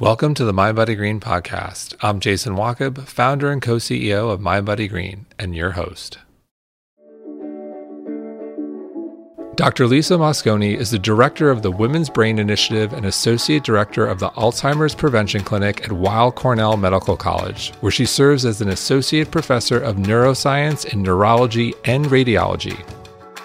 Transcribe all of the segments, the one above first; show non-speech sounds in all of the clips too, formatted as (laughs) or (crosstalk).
Welcome to the Mind Body Green podcast. I'm Jason Wachob, founder and co CEO of Mind Body Green, and your host. Dr. Lisa Mosconi is the director of the Women's Brain Initiative and associate director of the Alzheimer's Prevention Clinic at Weill Cornell Medical College, where she serves as an associate professor of neuroscience and neurology and radiology.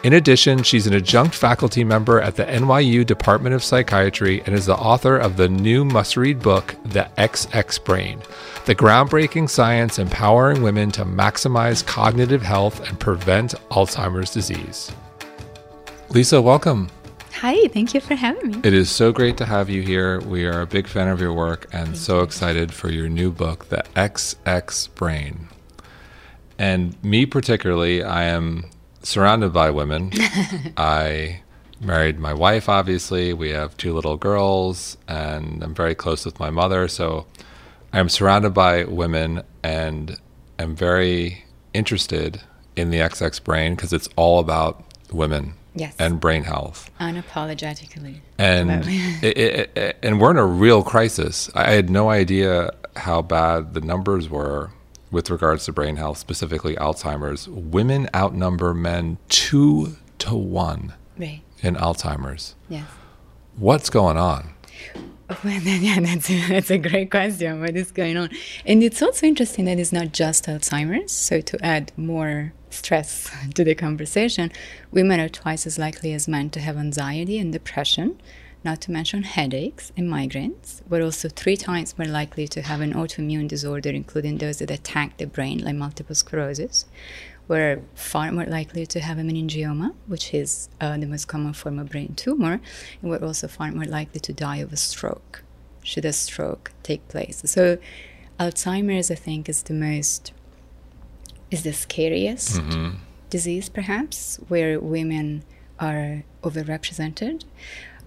In addition, she's an adjunct faculty member at the NYU Department of Psychiatry and is the author of the new must read book, The XX Brain the groundbreaking science empowering women to maximize cognitive health and prevent Alzheimer's disease. Lisa, welcome. Hi, thank you for having me. It is so great to have you here. We are a big fan of your work and thank so you. excited for your new book, The XX Brain. And me particularly, I am surrounded by women. (laughs) I married my wife, obviously. We have two little girls, and I'm very close with my mother. So I'm surrounded by women and am very interested in the XX brain because it's all about women yes. and brain health. Unapologetically. And (laughs) it, it, it, and we're in a real crisis. I had no idea how bad the numbers were with regards to brain health, specifically Alzheimer's. Women outnumber men two to one right. in Alzheimer's. Yes. What's going on? Well, (laughs) yeah, that's a, that's a great question. What is going on? And it's also interesting that it's not just Alzheimer's. So to add more stress (laughs) to the conversation, women are twice as likely as men to have anxiety and depression, not to mention headaches and migraines, but also three times more likely to have an autoimmune disorder, including those that attack the brain, like multiple sclerosis. We're far more likely to have a meningioma, which is uh, the most common form of brain tumor, and we're also far more likely to die of a stroke, should a stroke take place. So, Alzheimer's, I think, is the most is the scariest mm-hmm. disease, perhaps, where women are overrepresented.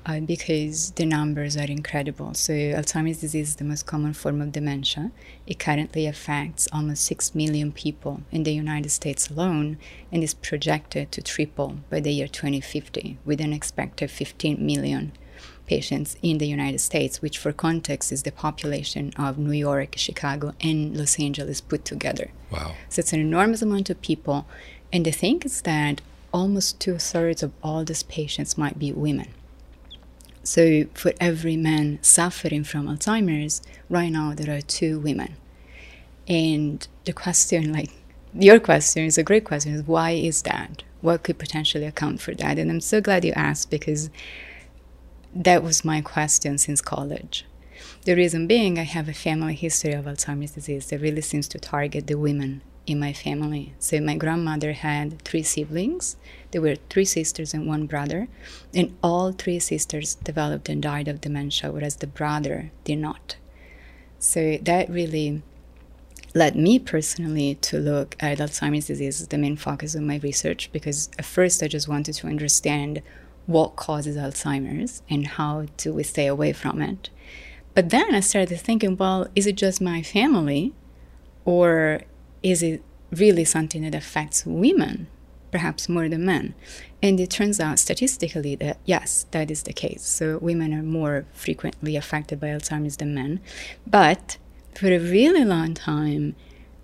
Uh, because the numbers are incredible. So, Alzheimer's disease is the most common form of dementia. It currently affects almost 6 million people in the United States alone and is projected to triple by the year 2050 with an expected 15 million patients in the United States, which, for context, is the population of New York, Chicago, and Los Angeles put together. Wow. So it's an enormous amount of people. And the thing is that almost two thirds of all these patients might be women. So for every man suffering from Alzheimer's, right now there are two women. And the question, like your question, is a great question: is why is that? What could potentially account for that? And I'm so glad you asked because that was my question since college. The reason being, I have a family history of Alzheimer's disease that really seems to target the women in my family. So, my grandmother had three siblings. There were three sisters and one brother, and all three sisters developed and died of dementia, whereas the brother did not. So, that really led me personally to look at Alzheimer's disease as the main focus of my research because at first I just wanted to understand what causes Alzheimer's and how do we stay away from it. But then I started thinking, well, is it just my family or is it really something that affects women, perhaps more than men? And it turns out statistically that yes, that is the case. So women are more frequently affected by Alzheimer's than men. But for a really long time,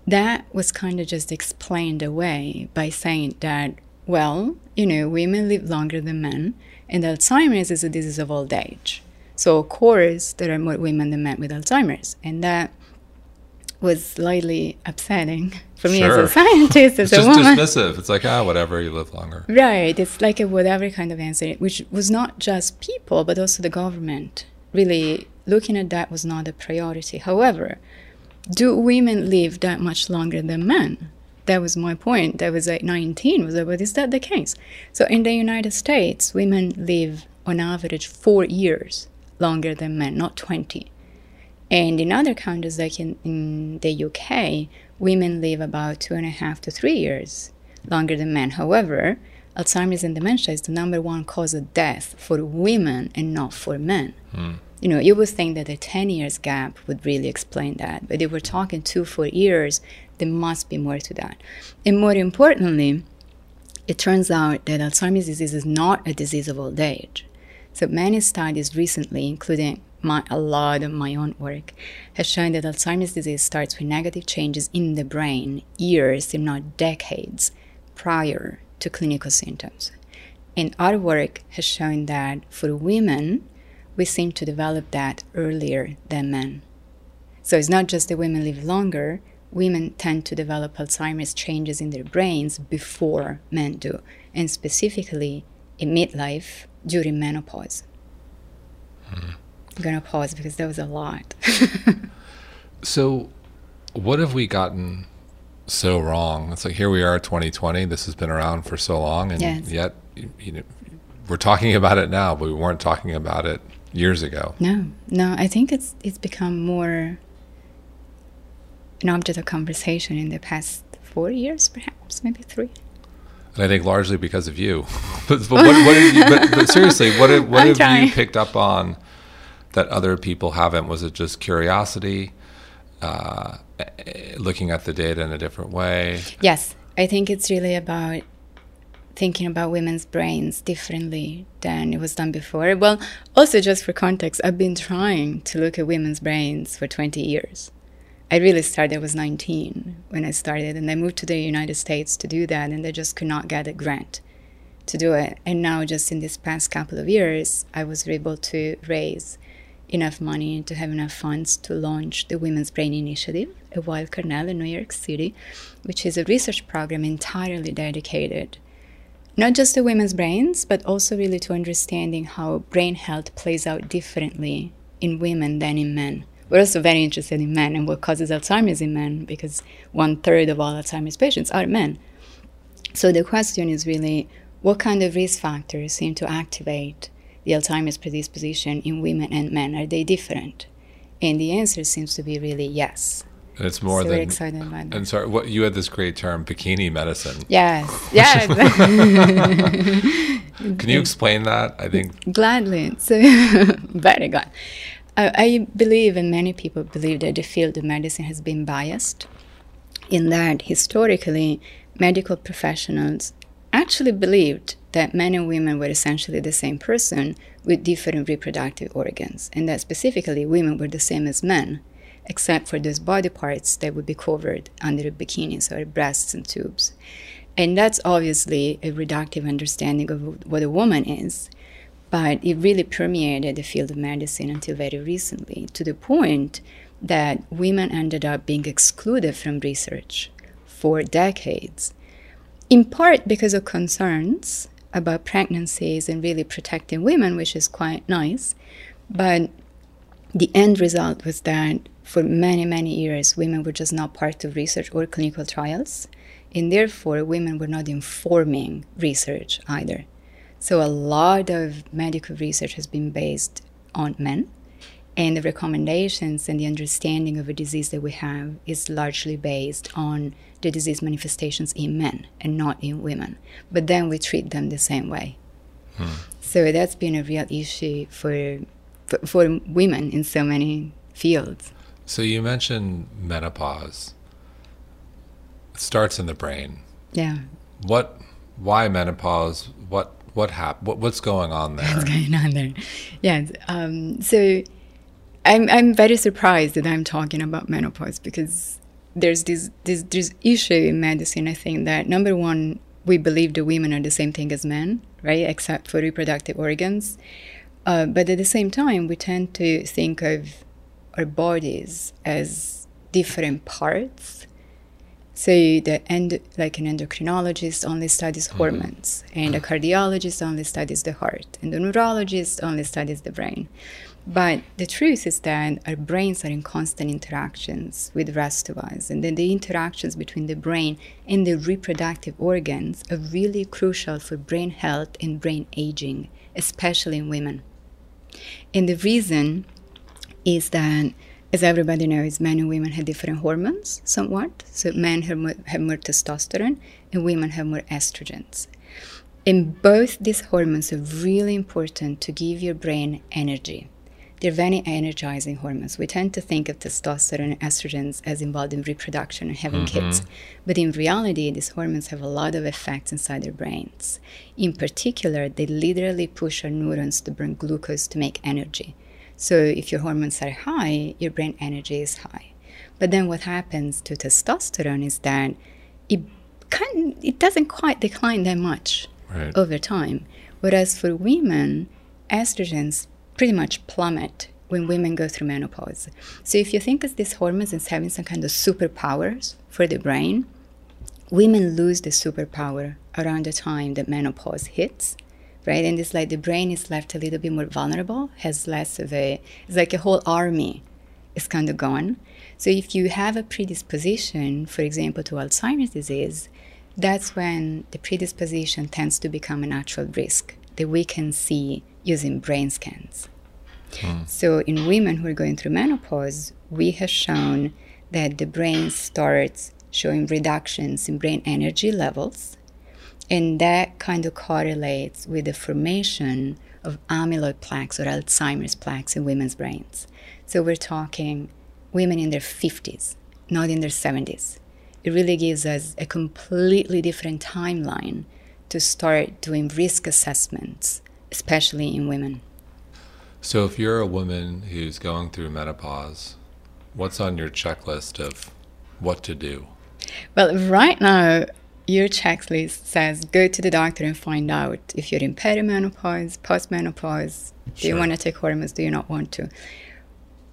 that was kind of just explained away by saying that well, you know, women live longer than men, and Alzheimer's is a disease of old age. So, of course, there are more women than men with Alzheimer's, and that was slightly upsetting for me sure. as a (laughs) scientist, as it's a just woman. dismissive. It's like, ah, whatever, you live longer. Right. It's like a whatever kind of answer, which was not just people, but also the government. Really, looking at that was not a priority. However, do women live that much longer than men? that was my point. That was at 19. Was like, but is that the case? So in the United States, women live on average four years longer than men, not 20. And in other countries, like in, in the UK, women live about two and a half to three years longer than men. However, Alzheimer's and dementia is the number one cause of death for women and not for men. Hmm. You know, you would think that a 10 years gap would really explain that, but if we're talking two, four years, there must be more to that. And more importantly, it turns out that Alzheimer's disease is not a disease of old age. So many studies recently, including my, a lot of my own work has shown that Alzheimer's disease starts with negative changes in the brain years, if not decades, prior to clinical symptoms. And our work has shown that for women, we seem to develop that earlier than men. So it's not just that women live longer, women tend to develop Alzheimer's changes in their brains before men do, and specifically in midlife during menopause. Hmm. I'm going to pause because that was a lot. (laughs) so, what have we gotten so wrong? It's like here we are, 2020. This has been around for so long, and yes. yet, you know, we're talking about it now, but we weren't talking about it years ago. No, no. I think it's it's become more an object of conversation in the past four years, perhaps, maybe three. And I think largely because of you. (laughs) but, but, what, what you, but, but, seriously, what, have, what (laughs) have you picked up on that other people haven't? Was it just curiosity, uh, looking at the data in a different way? Yes, I think it's really about thinking about women's brains differently than it was done before. Well, also just for context, I've been trying to look at women's brains for 20 years. I really started, I was 19 when I started, and I moved to the United States to do that, and I just could not get a grant to do it. And now, just in this past couple of years, I was able to raise enough money to have enough funds to launch the Women's Brain Initiative at Weill Cornell in New York City, which is a research program entirely dedicated not just to women's brains, but also really to understanding how brain health plays out differently in women than in men. We're also very interested in men and what causes Alzheimer's in men because one third of all Alzheimer's patients are men. So the question is really what kind of risk factors seem to activate the Alzheimer's predisposition in women and men? Are they different? And the answer seems to be really yes. And it's more so than. We're excited about that. And sorry, what you had this great term, bikini medicine. Yes, (laughs) yes. (laughs) Can you explain that? I think gladly. So uh, (laughs) very glad. I believe, and many people believe, that the field of medicine has been biased in that historically, medical professionals actually believed that men and women were essentially the same person with different reproductive organs, and that specifically women were the same as men, except for those body parts that would be covered under a bikinis or breasts and tubes. And that's obviously a reductive understanding of what a woman is but it really permeated the field of medicine until very recently, to the point that women ended up being excluded from research for decades, in part because of concerns about pregnancies and really protecting women, which is quite nice. But the end result was that for many, many years, women were just not part of research or clinical trials, and therefore, women were not informing research either. So a lot of medical research has been based on men, and the recommendations and the understanding of a disease that we have is largely based on the disease manifestations in men and not in women. But then we treat them the same way. Hmm. So that's been a real issue for, for, for women in so many fields. So you mentioned menopause. It starts in the brain. Yeah. What? Why menopause? What what happened? What, what's going on there? What's going on there? Yes. Um, so I'm I'm very surprised that I'm talking about menopause because there's this this this issue in medicine. I think that number one, we believe the women are the same thing as men, right? Except for reproductive organs. Uh, but at the same time, we tend to think of our bodies as different parts so the end, like an endocrinologist only studies mm-hmm. hormones, and a cardiologist only studies the heart, and the neurologist only studies the brain. But the truth is that our brains are in constant interactions with rest of us, and then the interactions between the brain and the reproductive organs are really crucial for brain health and brain aging, especially in women. And the reason is that as everybody knows, men and women have different hormones somewhat. So men have more, have more testosterone and women have more estrogens. And both these hormones are really important to give your brain energy. They're very energizing hormones. We tend to think of testosterone and estrogens as involved in reproduction and having mm-hmm. kids. But in reality, these hormones have a lot of effects inside our brains. In particular, they literally push our neurons to burn glucose to make energy. So if your hormones are high, your brain energy is high. But then what happens to testosterone is that it kind it doesn't quite decline that much Right. over time. Whereas for women, estrogens pretty much plummet when women go through menopause. So if you think of these hormones as having some kind of superpowers for the brain, women lose the superpower around the time that menopause hits. Right, and it's like the brain is left a little bit more vulnerable, has less of a, it's like a whole army is kind of gone. So if you have a predisposition, for example, to Alzheimer's disease, that's when the predisposition tends to become a natural risk that we can see using brain scans. Hmm. So in women who are going through menopause, we have shown that the brain starts showing reductions in brain energy levels, and that kind of correlates with the formation of amyloid plaques or Alzheimer's plaques in women's brains. So we're talking women in their 50s, not in their 70s. It really gives us a completely different timeline to start doing risk assessments, especially in women. So if you're a woman who's going through menopause, what's on your checklist of what to do? Well, right now, your checklist says go to the doctor and find out if you're in perimenopause, postmenopause. Do you want to take hormones? Do you not want to?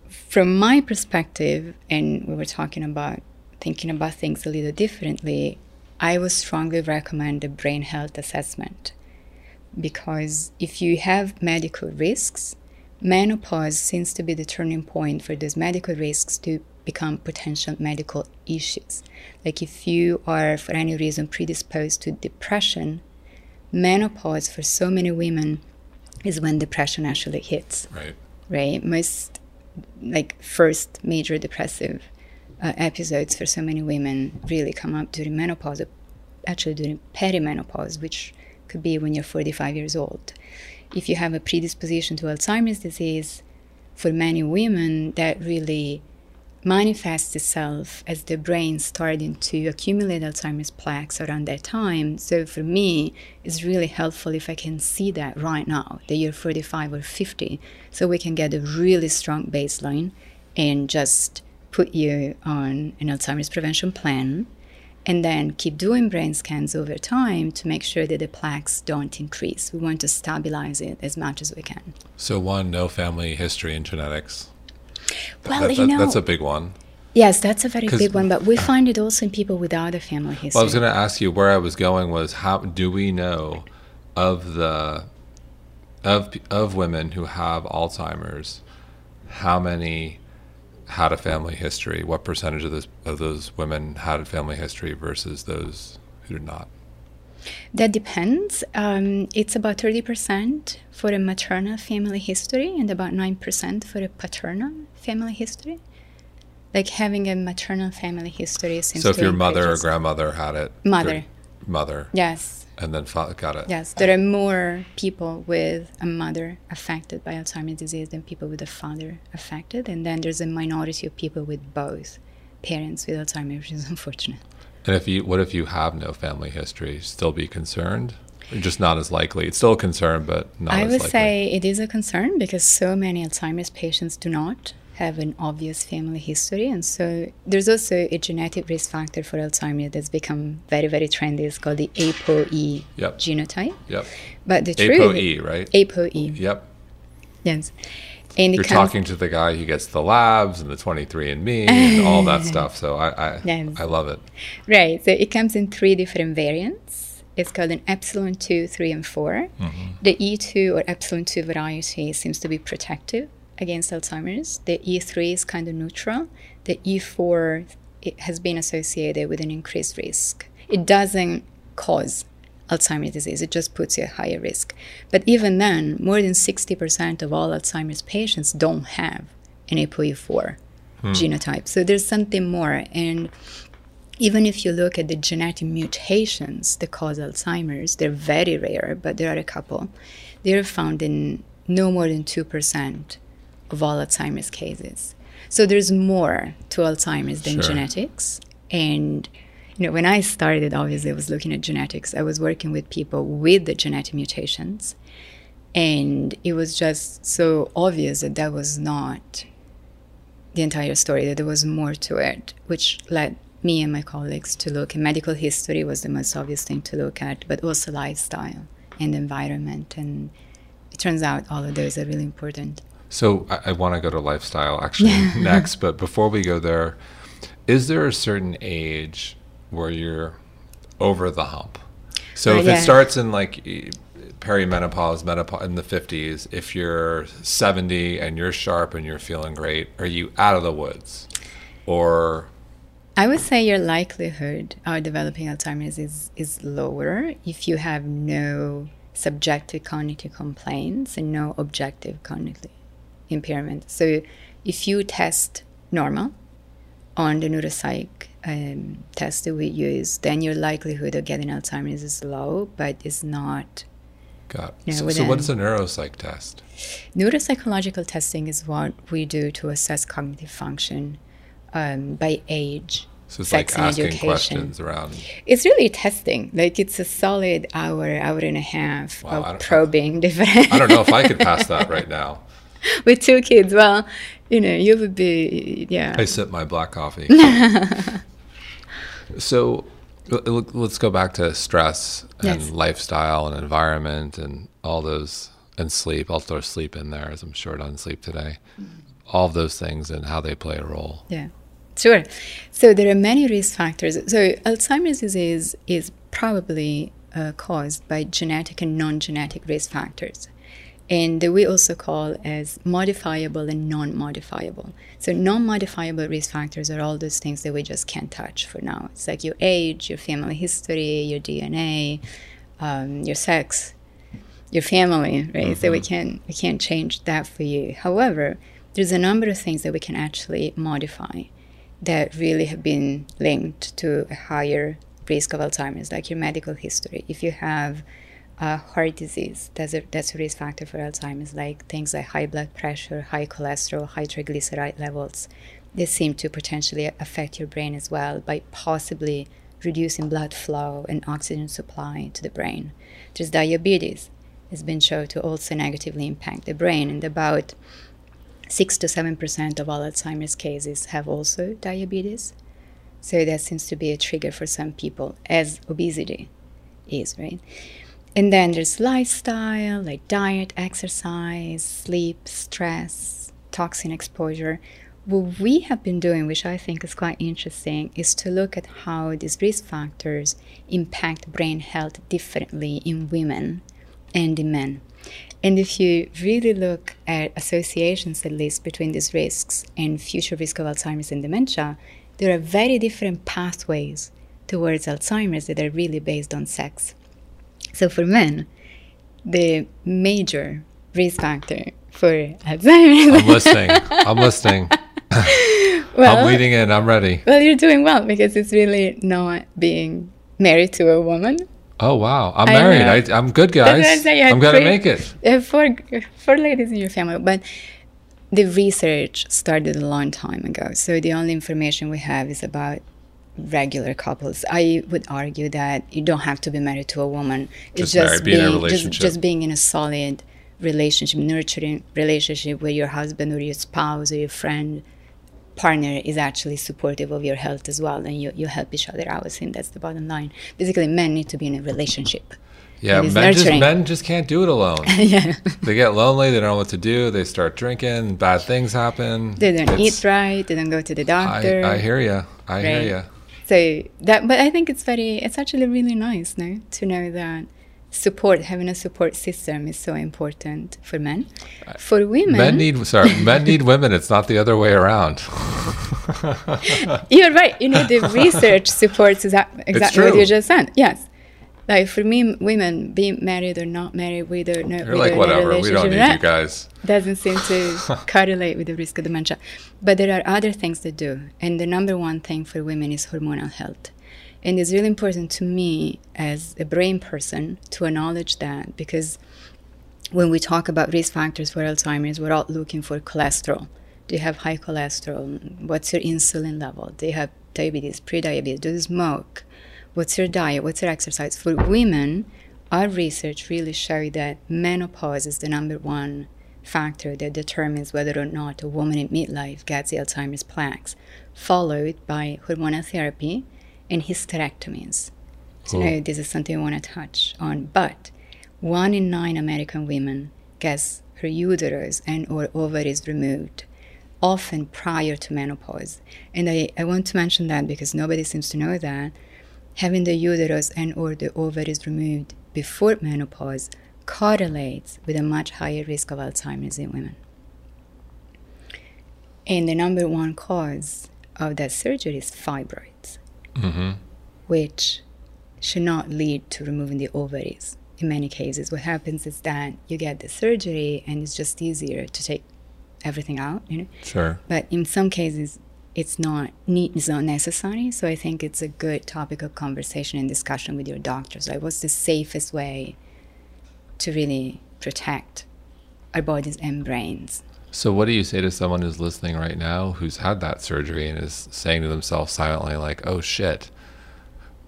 From my perspective, and we were talking about thinking about things a little differently, I would strongly recommend a brain health assessment because if you have medical risks, menopause seems to be the turning point for those medical risks to become potential medical issues. Like if you are, for any reason, predisposed to depression, menopause for so many women is when depression actually hits Right. right? Most like first major depressive uh, episodes for so many women really come up during menopause, actually during perimenopause, which could be when you're 45 years old. If you have a predisposition to Alzheimer's disease, for many women, that really manifests itself as the brain starting to accumulate Alzheimer's plaques around that time. So for me, it's really helpful if I can see that right now, that you're 45 or 50, so we can get a really strong baseline and just put you on an Alzheimer's prevention plan and then keep doing brain scans over time to make sure that the plaques don't increase. We want to stabilize it as much as we can. So one, no family history and genetics. Well, That- you know, that's a big one. yes, that's a very big one, but we find it also in people without a family history. Well, I was going to ask you where I was going was how do we know of the of of women who have Alzheimer's, how many had a family history? What percentage of those of those women had a family history versus those who did not? That depends. Um, it's about 30% for a maternal family history and about 9% for a paternal family history. Like having a maternal family history so if your mother or grandmother had it, Mother. mother, Yes, and then got it. yes. There are more people with a mother affected by Alzheimer's disease than people with a father affected. And then there's a minority of people with both parents with Alzheimer's, which is (laughs) unfortunate. And if you, what if you have no family history? Still be concerned? Just not as likely. It's still a concern, but not I would say it is a concern because so many Alzheimer's patients do not have an obvious family history. And so there's also a genetic risk factor for Alzheimer's that's become very, very trendy. It's called the ApoE Yep. genotype. Yep. But the truth ApoE, right? ApoE, Yep. yes. And You're talking to the guy who gets the labs and the 23andMe and all that (laughs) stuff. So I, I, Yes. I love it. Right. So it comes in three different variants. It's called an epsilon 2, 3, and 4. Mm-hmm. The E2 or epsilon 2 variety seems to be protective against Alzheimer's. The E3 is kind of neutral. The E4 it has been associated with an increased risk. It doesn't cause Alzheimer's disease, it just puts you at higher risk. But even then, more than 60% of all Alzheimer's patients don't have an ApoE4 hmm. genotype. So there's something more. And even if you look at the genetic mutations that cause Alzheimer's, they're very rare, but there are a couple. They're found in no more than 2% of all Alzheimer's cases. So there's more to Alzheimer's than Sure. genetics. And you know, when I started, obviously, I was looking at genetics. I was working with people with the genetic mutations. And it was just so obvious that that was not the entire story, that there was more to it, which led me and my colleagues to look. And medical history was the most obvious thing to look at, but also lifestyle and environment. And it turns out all of those are really important. So I, I want to go to lifestyle actually (laughs) next, but before we go there, is there a certain age where you're over the hump? So Uh, if yeah. it starts in like perimenopause, menopause in the 50s, if you're 70 and you're sharp and you're feeling great, are you out of the woods? Or I would say your likelihood of developing Alzheimer's is, is lower if you have no subjective cognitive complaints and no objective cognitive impairment. So if you test normal on the neuropsych um, test that we use, then your likelihood of getting Alzheimer's is low, but it's not. God. Yeah, so, with so what is a neuropsych test? Neuropsychological testing is what we do to assess cognitive function um, by age. So it's sex like asking education. questions around. It's really testing. Like it's a solid hour, hour and a half Wow, of probing different. I don't know if I could pass (laughs) that right now. (laughs) with two kids. Well, you know, you would be yeah. I sip my black coffee. (laughs) so let's go back to stress and Yes. lifestyle and environment and all those and sleep. I'll throw sleep in there as I'm short on sleep today. All of those things and how they play a role. Yeah, sure. So there are many risk factors. So Alzheimer's disease is probably uh, caused by genetic and non-genetic risk factors. And that we also call as modifiable and non-modifiable. So non-modifiable risk factors are all those things that we just can't touch for now. It's like your age, your family history, your DNA, um, your sex, your family, right? So we can't we can't change that for you. However, there's a number of things that we can actually modify that really have been linked to a higher risk of Alzheimer's, like your medical history. If you have uh, heart disease, that's a, that's a risk factor for Alzheimer's, like things like high blood pressure, high cholesterol, high triglyceride levels. They seem to potentially affect your brain as well by possibly reducing blood flow and oxygen supply to the brain. There's diabetes. It's been shown to also negatively impact the brain, and about six to seven percent of all Alzheimer's cases have also diabetes. So that seems to be a trigger for some people, as obesity is, right? And then there's lifestyle, like diet, exercise, sleep, stress, toxin exposure. What we have been doing, which I think is quite interesting, is to look at how these risk factors impact brain health differently in women and in men. And if you really look at associations, at least between these risks and future risk of Alzheimer's and dementia, there are very different pathways towards Alzheimer's that are really based on sex. So for men, the major risk factor for Alzheimer's. I'm listening. (laughs) I'm listening. (laughs) well, I'm leading in. I'm ready. well, you're doing well because it's really not being married to a woman. Oh wow, I'm I married. I, I'm good, That's what I guys. say, you had I'm gonna three- make it. uh, four four ladies in your family, but the research started a long time ago. So the only information we have is about regular couples. I would argue that you don't have to be married to a woman. It's Just married, be in a being just, just being in a solid relationship, nurturing relationship where your husband or your spouse or your friend partner is actually supportive of your health as well and you, you help each other out. I think that's the bottom line. Basically men need to be in a relationship. Yeah, men just men just can't do it alone. (laughs) yeah. they get lonely. They don't know what to do. They start drinking. Bad things happen. They don't It's- eat right. They don't go to the doctor. I, I hear you. I hear you. So that, but I think it's very, it's actually really nice, no, to know that support, having a support system is so important for men. For women, Men need sorry. men need women. It's not the other way around. (laughs) you're right. You know, the research supports exa- exactly what you just said. Yes. Like for me, women being married or not married, You're like whether in a whatever. We don't need you guys. doesn't seem to (laughs) correlate with the risk of dementia. But there are other things that do. And the number one thing for women is hormonal health. And it's really important to me as a brain person to acknowledge that because when we talk about risk factors for Alzheimer's, we're all looking for cholesterol. Do you have high cholesterol? What's your insulin level? Do you have diabetes, prediabetes? Do you smoke? What's your diet? What's your exercise? For women, our research really showed that menopause is the number one factor that determines whether or not a woman in midlife gets Alzheimer's plaques, followed by hormonal therapy and hysterectomies. So now this is something I want to touch on. But one in nine American women gets her uterus and or ovaries removed, often prior to menopause. And I, I want to mention that because nobody seems to know that having the uterus and or the ovaries removed before menopause correlates with a much higher risk of Alzheimer's in women. And the number one cause of that surgery is fibroids, Mm-hmm. which should not lead to removing the ovaries. In many cases, what happens is that you get the surgery and it's just easier to take everything out, you know. Sure. But in some cases, it's not need it's not necessary. So I think it's a good topic of conversation and discussion with your doctors. Like, what's the safest way to really protect our bodies and brains? So, what do you say to someone who's listening right now who's had that surgery and is saying to themselves silently, like, "Oh shit,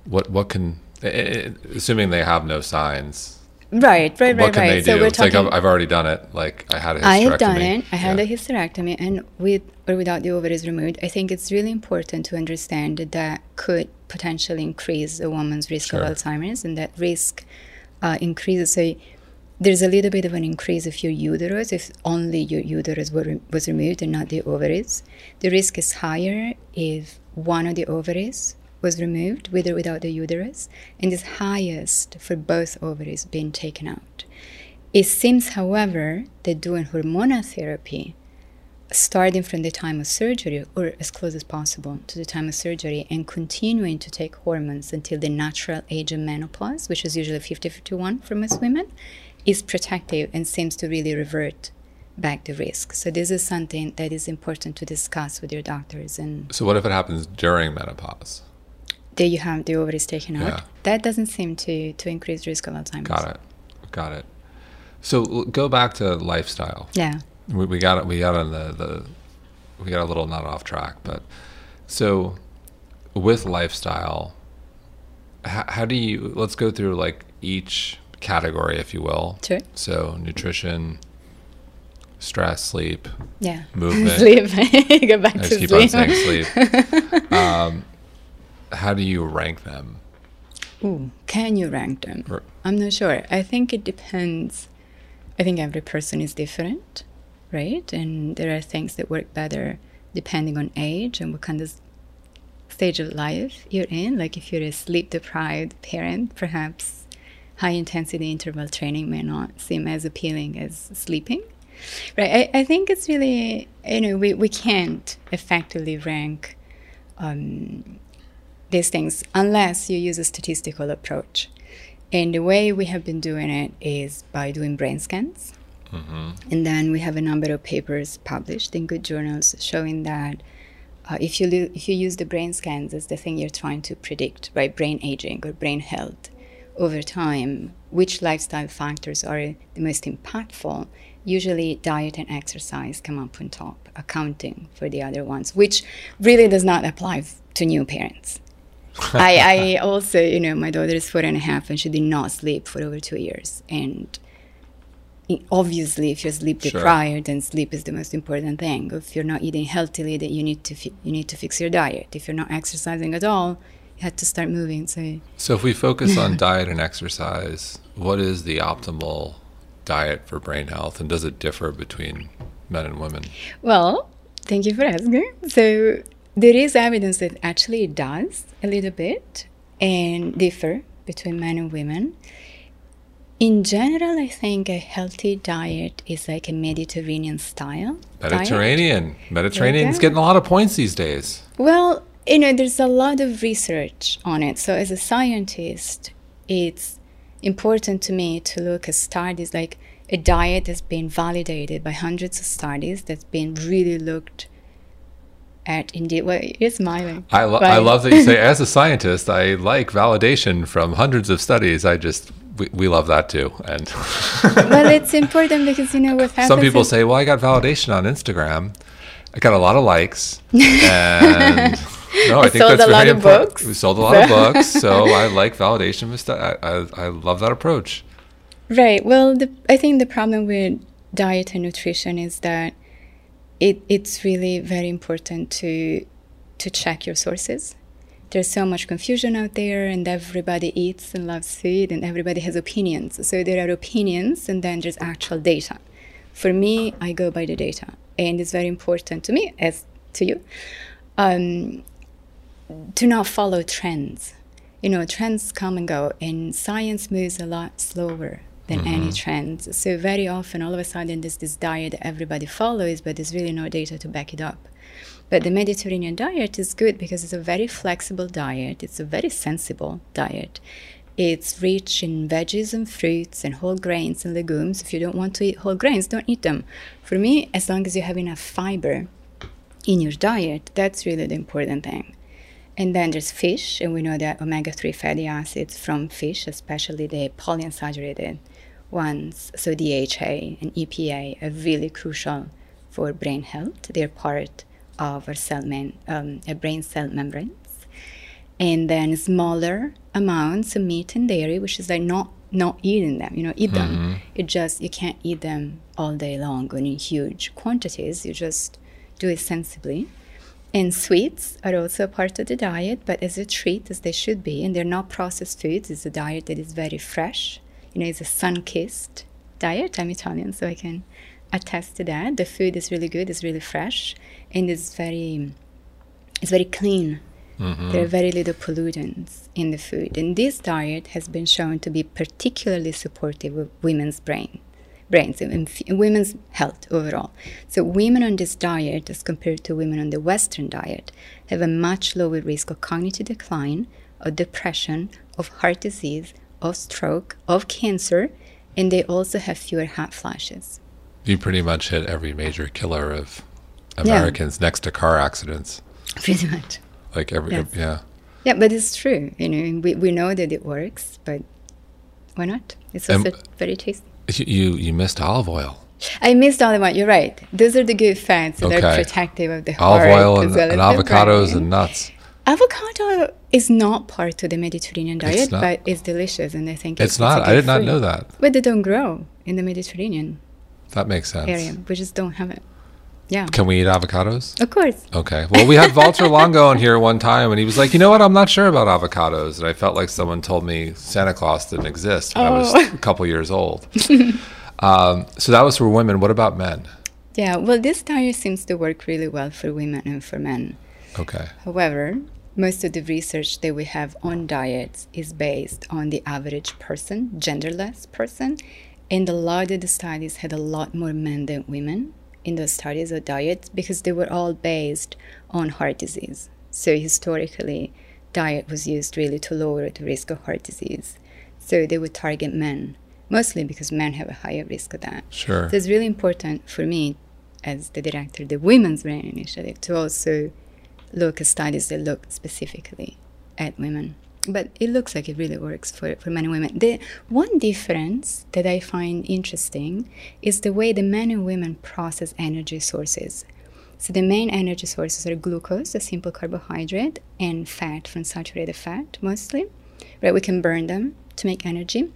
what what can?" Assuming they have no signs, Right, right, right, right. they So we're It's like talking. I've, I've already done it. Like I had a hysterectomy. I have done it. I had Yeah. a hysterectomy, and with or without the ovaries removed, I think it's really important to understand that that could potentially increase a woman's risk Sure. of Alzheimer's, and that risk uh, increases. So there's a little bit of an increase if your uterus, if only your uterus were, was removed and not the ovaries. The risk is higher if one of the ovaries was removed, with or without the uterus, and is highest for both ovaries being taken out. It seems, however, that doing hormonal therapy, starting from the time of surgery or as close as possible to the time of surgery, and continuing to take hormones until the natural age of menopause, which is usually 50 51 for most women, is protective and seems to really revert back the risk. So, this is something that is important to discuss with your doctors. And So, what if it happens during menopause? There you have the ovaries taken out. Yeah. That doesn't seem to, to increase risk of Alzheimer's. Got it. Got it. So, l- go back to lifestyle. Yeah. we, we got it. We got on the, the we got a little not off track, but so with lifestyle, how, how do you? Let's go through like each category, if you will. Sure. So nutrition, stress, sleep, Yeah. (laughs) movement. sleep. (laughs) Go back I to keep sleep. on saying sleep. (laughs) um, how do you rank them? Ooh, can you rank them? Or- I'm not sure. I think it depends. I think every person is different, right? And there are things that work better depending on age and what kind of stage of life you're in. Like if you're a sleep deprived parent, perhaps high intensity interval training may not seem as appealing as sleeping. Right. I, I think it's really, you know, we, we can't effectively rank um, these things unless you use a statistical approach. And the way we have been doing it is by doing brain scans. And then we have a number of papers published in good journals showing that uh, if you lo- if you use the brain scans as the thing you're trying to predict, right, brain aging or brain health over time, which lifestyle factors are the most impactful? Usually, diet and exercise come up on top, accounting for the other ones, which really does not apply f- to new parents. (laughs) I, I also, you know, my daughter is four and a half and she did not sleep for over two years. And obviously, if you're sleep Sure. deprived, then sleep is the most important thing. If you're not eating healthily, then you need to fi- you need to fix your diet. If you're not exercising at all, you have to start moving. So So, if we focus on (laughs) diet and exercise, what is the optimal diet for brain health, and does it differ between men and women? Well, thank you for asking. So there is evidence that actually it does a little bit and differ between men and women. In general, I think a healthy diet is like a Mediterranean style. diet. Mediterranean. Mediterranean's go. getting a lot of points these days. Well, you know, there's a lot of research on it. So, as a scientist, it's important to me to look at studies like a diet that's been validated by hundreds of studies, that's been really looked at indeed. Well, you're smiling. I, lo- I love that you say, (laughs) as a scientist, I like validation from hundreds of studies. I just, we, we love that too. And (laughs) well, it's important because, you know, what happens some people say, well, I got validation on Instagram. I got a lot of likes. (laughs) And No, I, I think that's very important. Books, we sold a lot of books, so I like validation. I, I, I love that approach. Right. Well, the, I think the problem with diet and nutrition is that it, it's really very important to to check your sources. There's so much confusion out there, and everybody eats and loves food, and everybody has opinions. So there are opinions, and then there's actual data. For me, I go by the data, and it's very important to me, as to you, um, to not follow trends. You know, trends come and go, and science moves a lot slower than mm-hmm. any trends. So very often, all of a sudden, there's this diet that everybody follows, but there's really no data to back it up. But the Mediterranean diet is good because it's a very flexible diet. It's a very sensible diet. It's rich in veggies and fruits and whole grains and legumes. If you don't want to eat whole grains, don't eat them. For me, as long as you have enough fiber in your diet, that's really the important thing. And then there's fish, and we know that omega 3 fatty acids from fish, especially the polyunsaturated ones, so DHA and EPA, are really crucial for brain health. They're part of our cell man, um, our brain cell membranes. And then smaller amounts of meat and dairy, which is like not not eating them. You know, eat mm-hmm. them. It just you can't eat them all day long or in huge quantities. You just do it sensibly. And sweets are also a part of the diet, but as a treat, as they should be. And they're not processed foods. It's a diet that is very fresh you know, it's a sun-kissed diet. I'm Italian, so I can attest to that. The food is really good. It's really fresh, and it's very, it's very clean. Mm-hmm. There are very little pollutants in the food, and this diet has been shown to be particularly supportive of women's brain, brains and women's health overall. So women on this diet, as compared to women on the Western diet, have a much lower risk of cognitive decline, of depression, of heart disease, of stroke, of cancer, and they also have fewer hot flashes. You pretty much hit every major killer of Americans yeah. next to car accidents. Pretty much. Like every, yes. yeah. Yeah, but it's true. You know, we, we know that it works, but why not? It's also and very tasty. You you missed olive oil. I missed olive oil. You're right. Those are the good fats that okay. are protective of the olive heart. Olive oil and, well and avocados and nuts. Avocado is not part of the Mediterranean diet, but it's delicious, and I think it's, it's not. I did not know that. But they don't grow in the Mediterranean. That makes sense. Area, we just don't have it. Yeah. Can we eat avocados? Of course. Okay. Well, we had Valter (laughs) Longo on here one time, and he was like, "You know what? I'm not sure about avocados," and I felt like someone told me Santa Claus didn't exist when oh. I was oh. a couple years old. (laughs) um, so that was for women. What about men? Yeah. Well, this diet seems to work really well for women and for men. Okay. However, most of the research that we have on diets is based on the average person, genderless person, and a lot of the studies had a lot more men than women in the studies of diets because they were all based on heart disease. So historically, diet was used really to lower the risk of heart disease. So they would target men, mostly because men have a higher risk of that. Sure. So it's really important for me, as the director of the Women's Brain Initiative, to also look studies that look specifically at women. But it looks like it really works for, for many women. The one difference that I find interesting is the way the men and women process energy sources. So the main energy sources are glucose, a simple carbohydrate, and fat from saturated fat mostly. Right, we can burn them to make energy.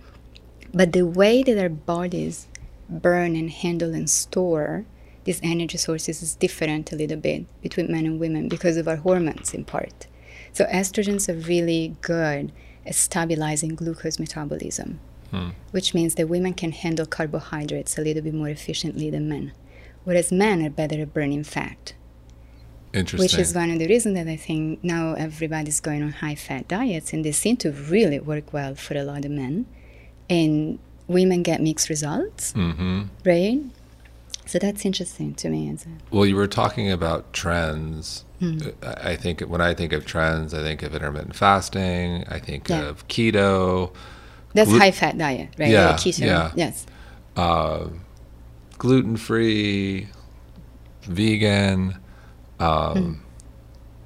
But the way that our bodies burn and handle and store these energy sources is different a little bit between men and women because of our hormones in part. So estrogens are really good at stabilizing glucose metabolism, hmm. which means that women can handle carbohydrates a little bit more efficiently than men, whereas men are better at burning fat. Interesting. Which is one of the reasons that I think now everybody's going on high fat diets, and they seem to really work well for a lot of men. And women get mixed results, mm-hmm. right? So that's interesting to me. Well, you were talking about trends. Mm. I think when I think of trends, I think of intermittent fasting. I think yeah. of keto. That's Glu- high fat diet, right? Yeah, keto. Yeah. Yes. Uh, gluten free, vegan. Um, mm.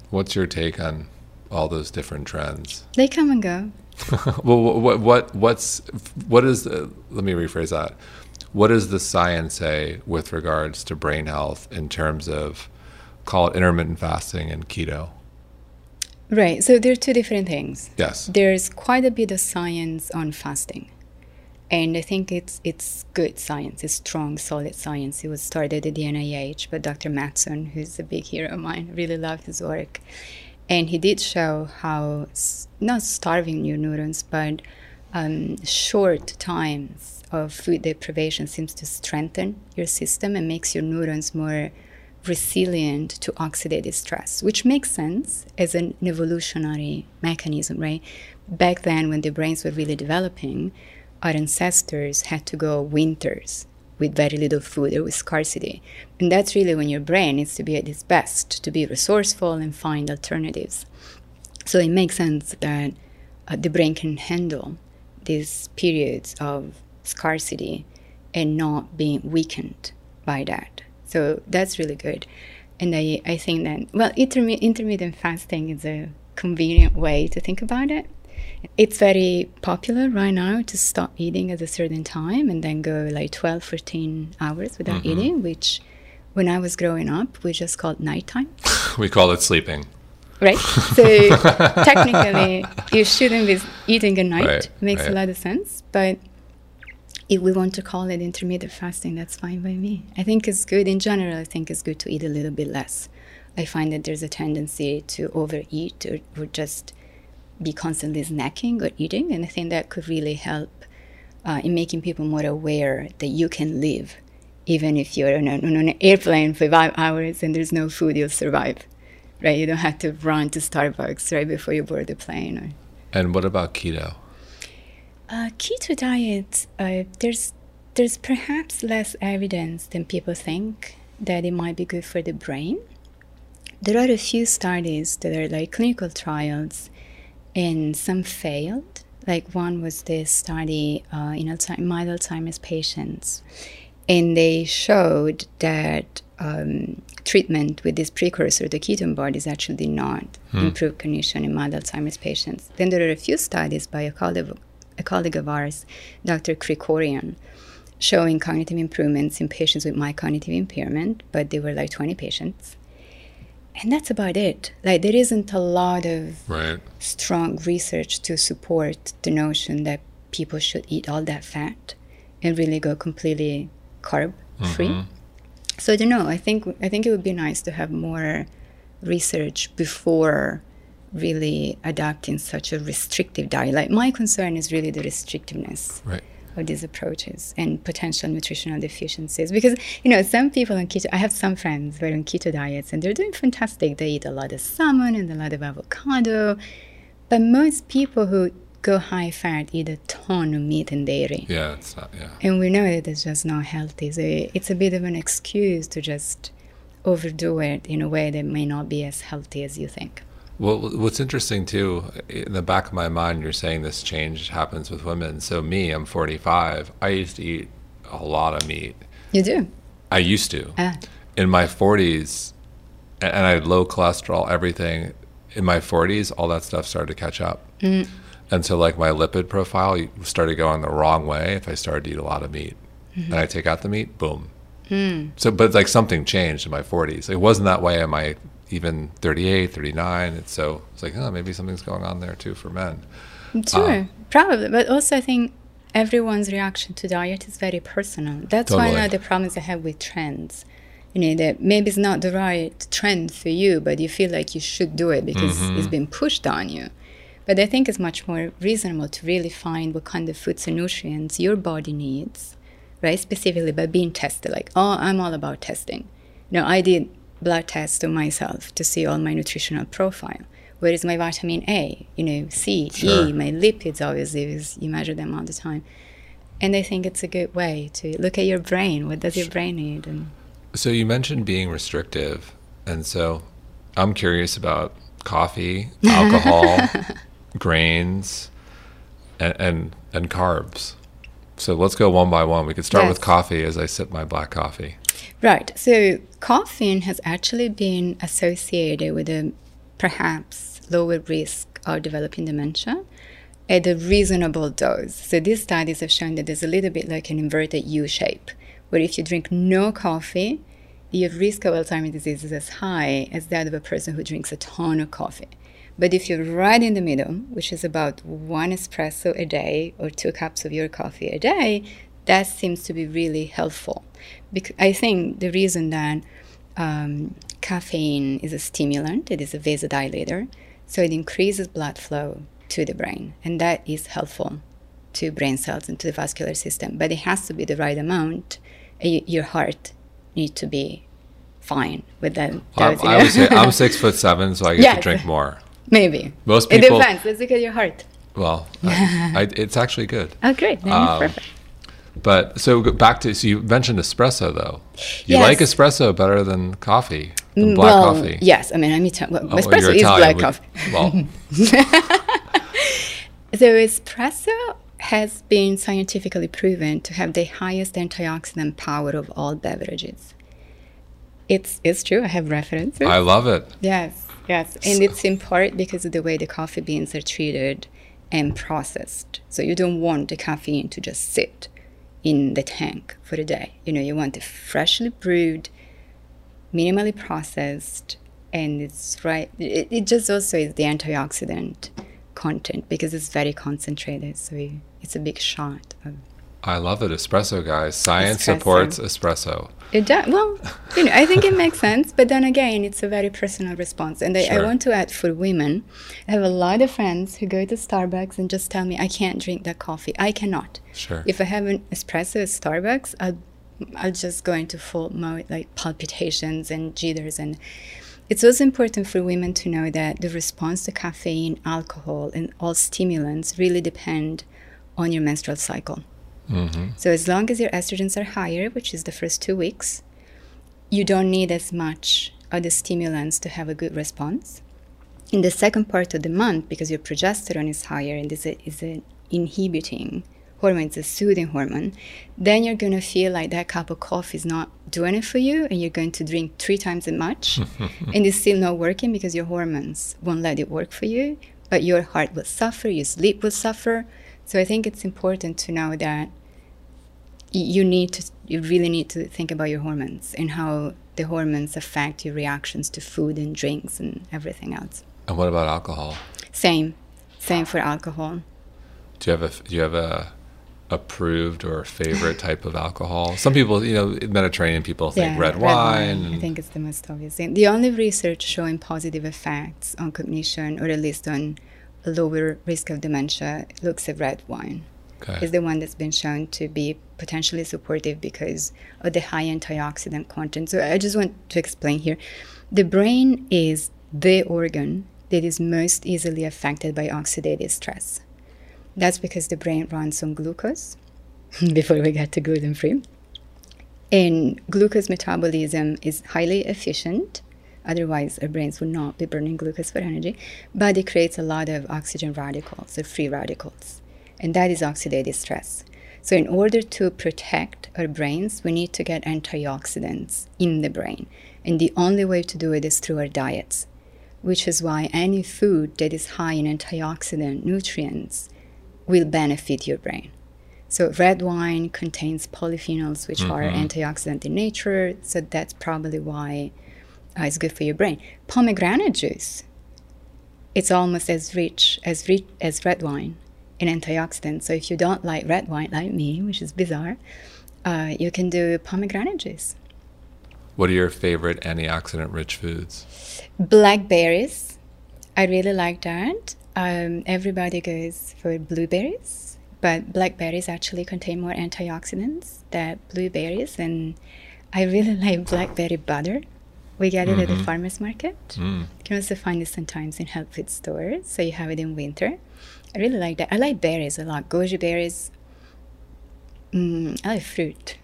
What's your take on all those different trends? They come and go. (laughs) well, what, what what's what is? Uh, let me rephrase that what does the science say with regards to brain health in terms of call it intermittent fasting and keto? Right. So there are two different things. Yes. There's quite a bit of science on fasting. And I think it's it's good science. It's strong, solid science. It was started at the NIH by Dr. Mattson, who's a big hero of mine. I really love his work. And he did show how not starving your neurons, but um, short times of food deprivation seems to strengthen your system and makes your neurons more resilient to oxidative stress, which makes sense as an evolutionary mechanism, right? Back then, when the brains were really developing, our ancestors had to go winters with very little food or with scarcity. And that's really when your brain needs to be at its best to be resourceful and find alternatives. So it makes sense that uh, the brain can handle these periods of scarcity and not being weakened by that. So that's really good. And I, I think that, well, intermi- intermittent fasting is a convenient way to think about it. It's very popular right now to stop eating at a certain time and then go like 12, 14 hours without mm-hmm. eating, which when I was growing up, we just called nighttime (laughs) We call it sleeping. right? So (laughs) technically, you shouldn't be eating at night. Right, Makes right. a lot of sense. But if we want to call it intermittent fasting, that's fine by me. I think it's good in general. I think it's good to eat a little bit less. I find that there's a tendency to overeat or, or just be constantly snacking or eating, and I think that could really help uh, in making people more aware that you can live even if you're on, a, on an airplane for five hours and there's no food, you'll survive, right? You don't have to run to Starbucks right before you board the plane. Or And what about keto? Uh, keto diet, uh, there's there's perhaps less evidence than people think that it might be good for the brain. There are a few studies that are like clinical trials, and some failed. Like one was this study uh, in Alzheimer's, mild Alzheimer's patients, and they showed that um, treatment with this precursor, the ketone bodies, actually did not improve cognition in mild Alzheimer's patients. Then there are a few studies by a colleague, a colleague of ours, Dr. Krikorian, showing cognitive improvements in patients with mild cognitive impairment, but they were like 20 patients. And that's about it. Like, there isn't a lot of Right. strong research to support the notion that people should eat all that fat and really go completely carb free. Mm-hmm. So I don't know. I think I think it would be nice to have more research before really adopting such a restrictive diet. Like my concern is really the restrictiveness Right. of these approaches and potential nutritional deficiencies. Because, you know, some people on keto, I have some friends who are on keto diets and they're doing fantastic. They eat a lot of salmon and a lot of avocado. But most people who go high fat eat a ton of meat and dairy. Yeah, it's not, yeah. And we know that it's just not healthy. So it's a bit of an excuse to just overdo it in a way that may not be as healthy as you think. Well, what's interesting too, in the back of my mind, you're saying this change happens with women. So me, I'm 45. I used to eat a lot of meat. You do? I used to. Ah. In my 40s, and I had low cholesterol, everything. In my 40s, all that stuff started to catch up. Mm. And so, like, my lipid profile started going the wrong way if I started to eat a lot of meat. Mm-hmm. And I take out the meat, boom. Hmm. So, but like something changed in my 40s. It wasn't that way in my even 38, 39. It's so, it's like, oh, maybe something's going on there too for men. Sure, um, probably. But also, I think everyone's reaction to diet is very personal. That's why Totally. one of the problems I have with trends. You know, that maybe it's not the right trend for you, but you feel like you should do it because mm-hmm. it's been pushed on you. But I think it's much more reasonable to really find what kind of foods and nutrients your body needs, right? Specifically by being tested. Like, oh, I'm all about testing. You know, I did blood tests on myself to see all my nutritional profile. Where is my vitamin A? You know, C, Sure. E, my lipids, obviously, because you measure them all the time. And I think it's a good way to look at your brain. What does your brain need? And So you mentioned being restrictive, and so I'm curious about coffee, alcohol, (laughs) grains, and, and and carbs. So let's go one by one. We could start with coffee as I sip my black coffee. Right. So caffeine has actually been associated with a perhaps lower risk of developing dementia at a reasonable dose. So these studies have shown that there's a little bit like an inverted U shape, where if you drink no coffee, your risk of Alzheimer's disease is as high as that of a person who drinks a ton of coffee. But if you're right in the middle, which is about one espresso a day or two cups of your coffee a day, that seems to be really helpful. Because I think the reason that um, caffeine is a stimulant, it is a vasodilator, so it increases blood flow to the brain, and that is helpful to brain cells and to the vascular system. But it has to be the right amount. Your heart needs to be fine with that. I, I would say I'm (laughs) six foot seven, so I get to drink more. Maybe most people. It depends. Let's look at your heart. Well, (laughs) I, I, it's actually good. Oh, great! Um, perfect. But so back to so you mentioned espresso though. You yes. like espresso better than coffee, than mm, black well, coffee. Yes, I mean I'm Italian. Well, oh, espresso is black we, coffee. Well, (laughs) so espresso has been scientifically proven to have the highest antioxidant power of all beverages. It's it's true. I have references. I love it. Yes, yes, and so. it's in part because of the way the coffee beans are treated and processed. So you don't want the caffeine to just sit in the tank for a day. You know, you want it freshly brewed, minimally processed, and it's right. It, it just also is the antioxidant content because it's very concentrated. So it's a big shot of I love it, espresso guys. Science espresso. supports espresso. It does. Well, you know, I think it makes sense, but then again, it's a very personal response. And I, sure. I, want to add for women, I have a lot of friends who go to Starbucks and just tell me I can't drink that coffee. I cannot. Sure. If I have an espresso at Starbucks, I'll, I'll just go into full mode, like palpitations and jitters. And it's also important for women to know that the response to caffeine, alcohol, and all stimulants really depend on your menstrual cycle. Mm-hmm. So as long as your estrogens are higher, which is the first two weeks, you don't need as much of the stimulants to have a good response. In the second part of the month, because your progesterone is higher and is a, is an inhibiting hormone, it's a soothing hormone, then you're going to feel like that cup of coffee is not doing it for you and you're going to drink three times as much (laughs) and it's still not working because your hormones won't let it work for you, but your heart will suffer, your sleep will suffer. So I think it's important to know that you need to you really need to think about your hormones and how the hormones affect your reactions to food and drinks and everything else. And what about alcohol? Same, same for alcohol. Do you have a do you have a approved or favorite (laughs) type of alcohol? Some people, you know, Mediterranean people think yeah, red, red, wine. wine. I think it's the most obvious thing. The only research showing positive effects on cognition, or at least on a lower risk of dementia, looks at red wine okay. is the one that's been shown to be potentially supportive because of the high antioxidant content. So I just want to explain here. The brain is the organ that is most easily affected by oxidative stress. That's because the brain runs on glucose (laughs) before we get to gluten free. And glucose metabolism is highly efficient. Otherwise, our brains would not be burning glucose for energy. But it creates a lot of oxygen radicals or free radicals and that is oxidative stress. So, in order to protect our brains, we need to get antioxidants in the brain. And the only way to do it is through our diets, which is why any food that is high in antioxidant nutrients will benefit your brain. So, red wine contains polyphenols, which mm-hmm. are antioxidant in nature. So, that's probably why uh, it's good for your brain. Pomegranate juice, it's almost as rich as, rich as red wine in antioxidants. So if you don't like red wine like me, which is bizarre, uh, you can do pomegranate juice. What are your favorite antioxidant rich foods? Blackberries. I really like that. Um, everybody goes for blueberries, but blackberries actually contain more antioxidants than blueberries. And I really (laughs) like blackberry butter. We get it mm-hmm. at the mm-hmm. farmer's market. Mm. You can also find it sometimes in health food stores, so you have it in winter. I really like that. I like berries a lot. Goji berries. Mm, I like fruit.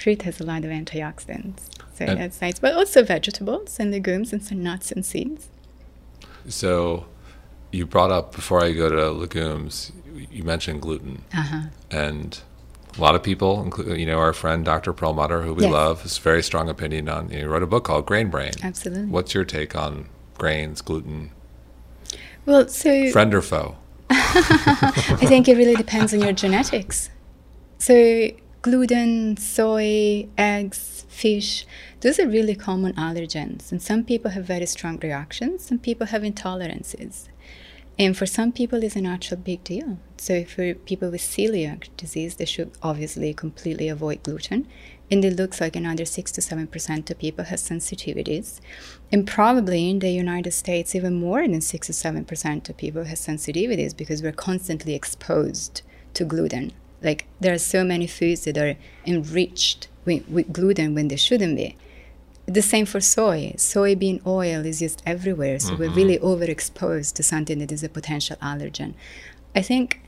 Fruit has a lot of antioxidants, so and that's nice. But also vegetables and legumes and some nuts and seeds. So, you brought up before I go to legumes. You mentioned gluten, uh-huh. and a lot of people, including you know our friend Dr. Perlmutter, who we yes. love, has a very strong opinion on. You know, wrote a book called Grain Brain. Absolutely. What's your take on grains, gluten? Well, so friend or foe? (laughs) I think it really depends on your genetics. So gluten, soy, eggs, fish, those are really common allergens. And some people have very strong reactions, some people have intolerances. And for some people, it's a natural big deal. So for people with celiac disease, they should obviously completely avoid gluten. And it looks like another six to seven percent of people have sensitivities. And probably in the United States, even more than six to seven percent of people have sensitivities because we're constantly exposed to gluten. Like there are so many foods that are enriched with, with gluten when they shouldn't be the same for soy. Soybean oil is used everywhere, so mm-hmm. we're really overexposed to something that is a potential allergen. I think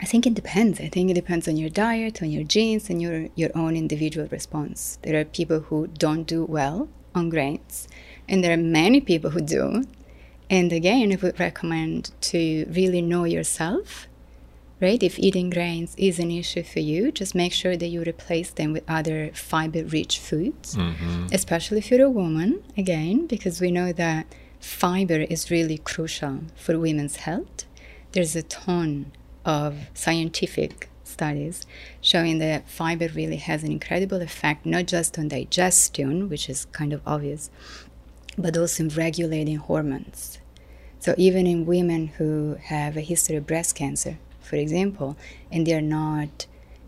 I think it depends. I think it depends on your diet, on your genes, and your your own individual response. There are people who don't do well on grains, and there are many people who do. And again, I would recommend to really know yourself right? If eating grains is an issue for you, just make sure that you replace them with other fiber rich foods, mm-hmm. especially if you're a woman, again, because we know that fiber is really crucial for women's health. There's a ton of scientific studies showing that fiber really has an incredible effect, not just on digestion, which is kind of obvious, but also in regulating hormones. So, even in women who have a history of breast cancer, for example, and they're not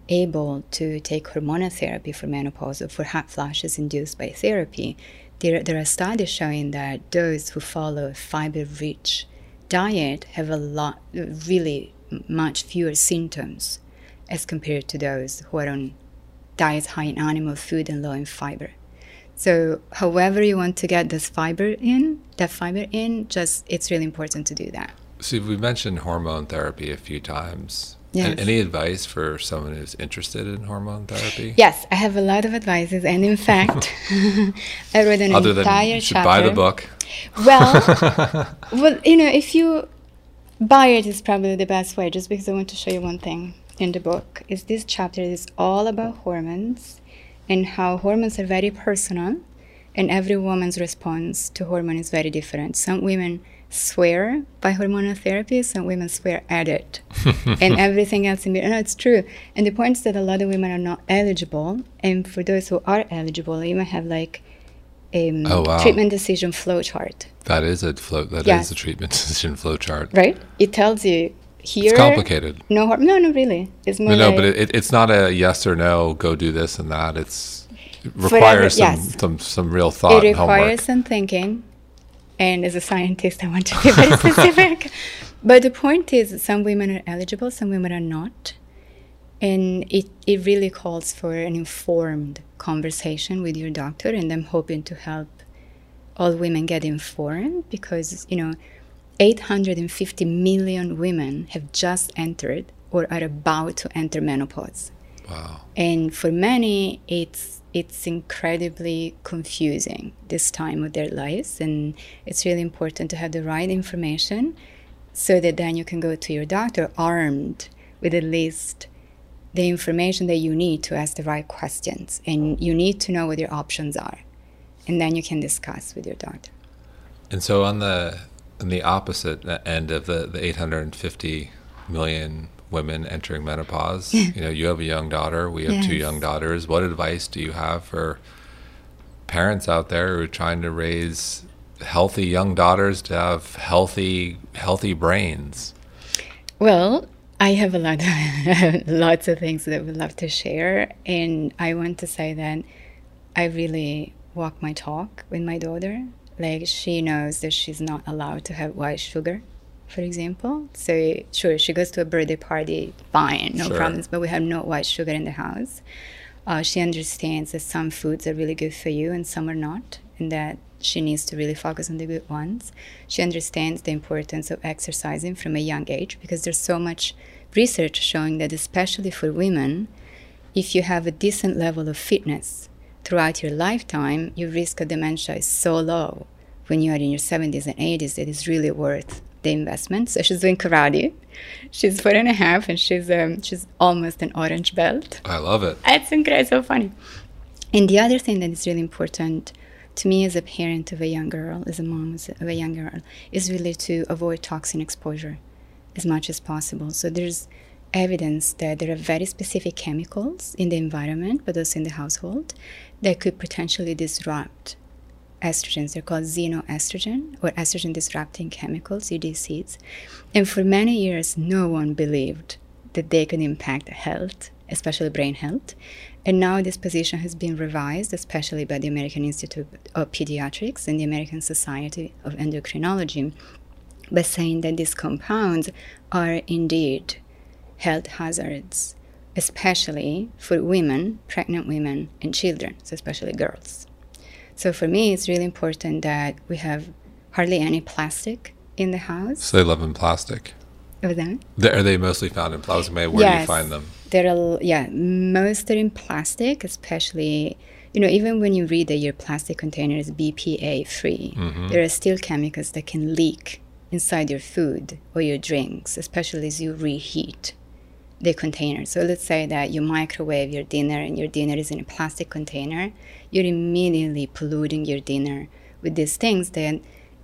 able to take hormonal therapy for menopause or for hot flashes induced by therapy, there, there are studies showing that those who follow a fiber rich diet have a lot, really much fewer symptoms as compared to those who are on diets high in animal food and low in fiber. So, however you want to get this fiber in, that fiber in, just it's really important to do that. So we mentioned hormone therapy a few times. Yes. Any advice for someone who's interested in hormone therapy? Yes, I have a lot of advices, and in fact, (laughs) (laughs) I wrote an Other entire than chapter. Buy the book. Well, (laughs) well, you know, if you buy it is probably the best way. Just because I want to show you one thing in the book is this chapter is all about hormones and how hormones are very personal, and every woman's response to hormone is very different. Some women swear by hormonal therapy, some women swear at it, (laughs) and everything else in between. No, it's true. And the point is that a lot of women are not eligible, and for those who are eligible, you even have like a um, oh, wow. treatment decision flow chart. That is a flow. That yes. is a treatment (laughs) decision flow chart. Right. It tells you here. It's complicated. No, no, no, really. It's more. No, like, no, but it, it's not a yes or no. Go do this and that. It's it requires some, yes. some some real thought. It requires some thinking and as a scientist, I want to be very (laughs) specific. but the point is, some women are eligible, some women are not. And it, it really calls for an informed conversation with your doctor. And I'm hoping to help all women get informed because, you know, 850 million women have just entered or are about to enter menopause. Wow. And for many, it's it's incredibly confusing this time of their lives and it's really important to have the right information so that then you can go to your doctor armed with at least the information that you need to ask the right questions and you need to know what your options are and then you can discuss with your doctor and so on the on the opposite end of the, the 850 million women entering menopause. you know, you have a young daughter. We have yes. two young daughters. What advice do you have for parents out there who are trying to raise healthy young daughters to have healthy healthy brains? Well, I have a lot, of, (laughs) lots of things that I would love to share, and I want to say that I really walk my talk with my daughter. Like she knows that she's not allowed to have white sugar for example. So sure, she goes to a birthday party, fine, no sure. problems. But we have no white sugar in the house. Uh, she understands that some foods are really good for you and some are not, and that she needs to really focus on the good ones. She understands the importance of exercising from a young age because there's so much research showing that, especially for women, if you have a decent level of fitness throughout your lifetime, your risk of dementia is so low when you are in your 70s and 80s that it's really worth the investment. So she's doing karate. She's four and a half, and she's um, she's almost an orange belt. I love it. It's incredible, so funny. And the other thing that is really important to me as a parent of a young girl, as a mom of a young girl, is really to avoid toxin exposure as much as possible. So there's evidence that there are very specific chemicals in the environment, but also in the household, that could potentially disrupt estrogens. They're called xenoestrogen or estrogen disrupting chemicals, EDCs. And for many years, no one believed that they could impact health, especially brain health. And now this position has been revised, especially by the American Institute of Pediatrics and the American Society of Endocrinology, by saying that these compounds are indeed health hazards, especially for women, pregnant women, and children, so especially girls. So for me, it's really important that we have hardly any plastic in the house. So they live in plastic. Of them? Are they mostly found in plastic? Where yes. do you find them? They're yeah, most are in plastic, especially you know even when you read that your plastic container is BPA free, mm-hmm. there are still chemicals that can leak inside your food or your drinks, especially as you reheat the container. So let's say that you microwave your dinner and your dinner is in a plastic container, you're immediately polluting your dinner with these things that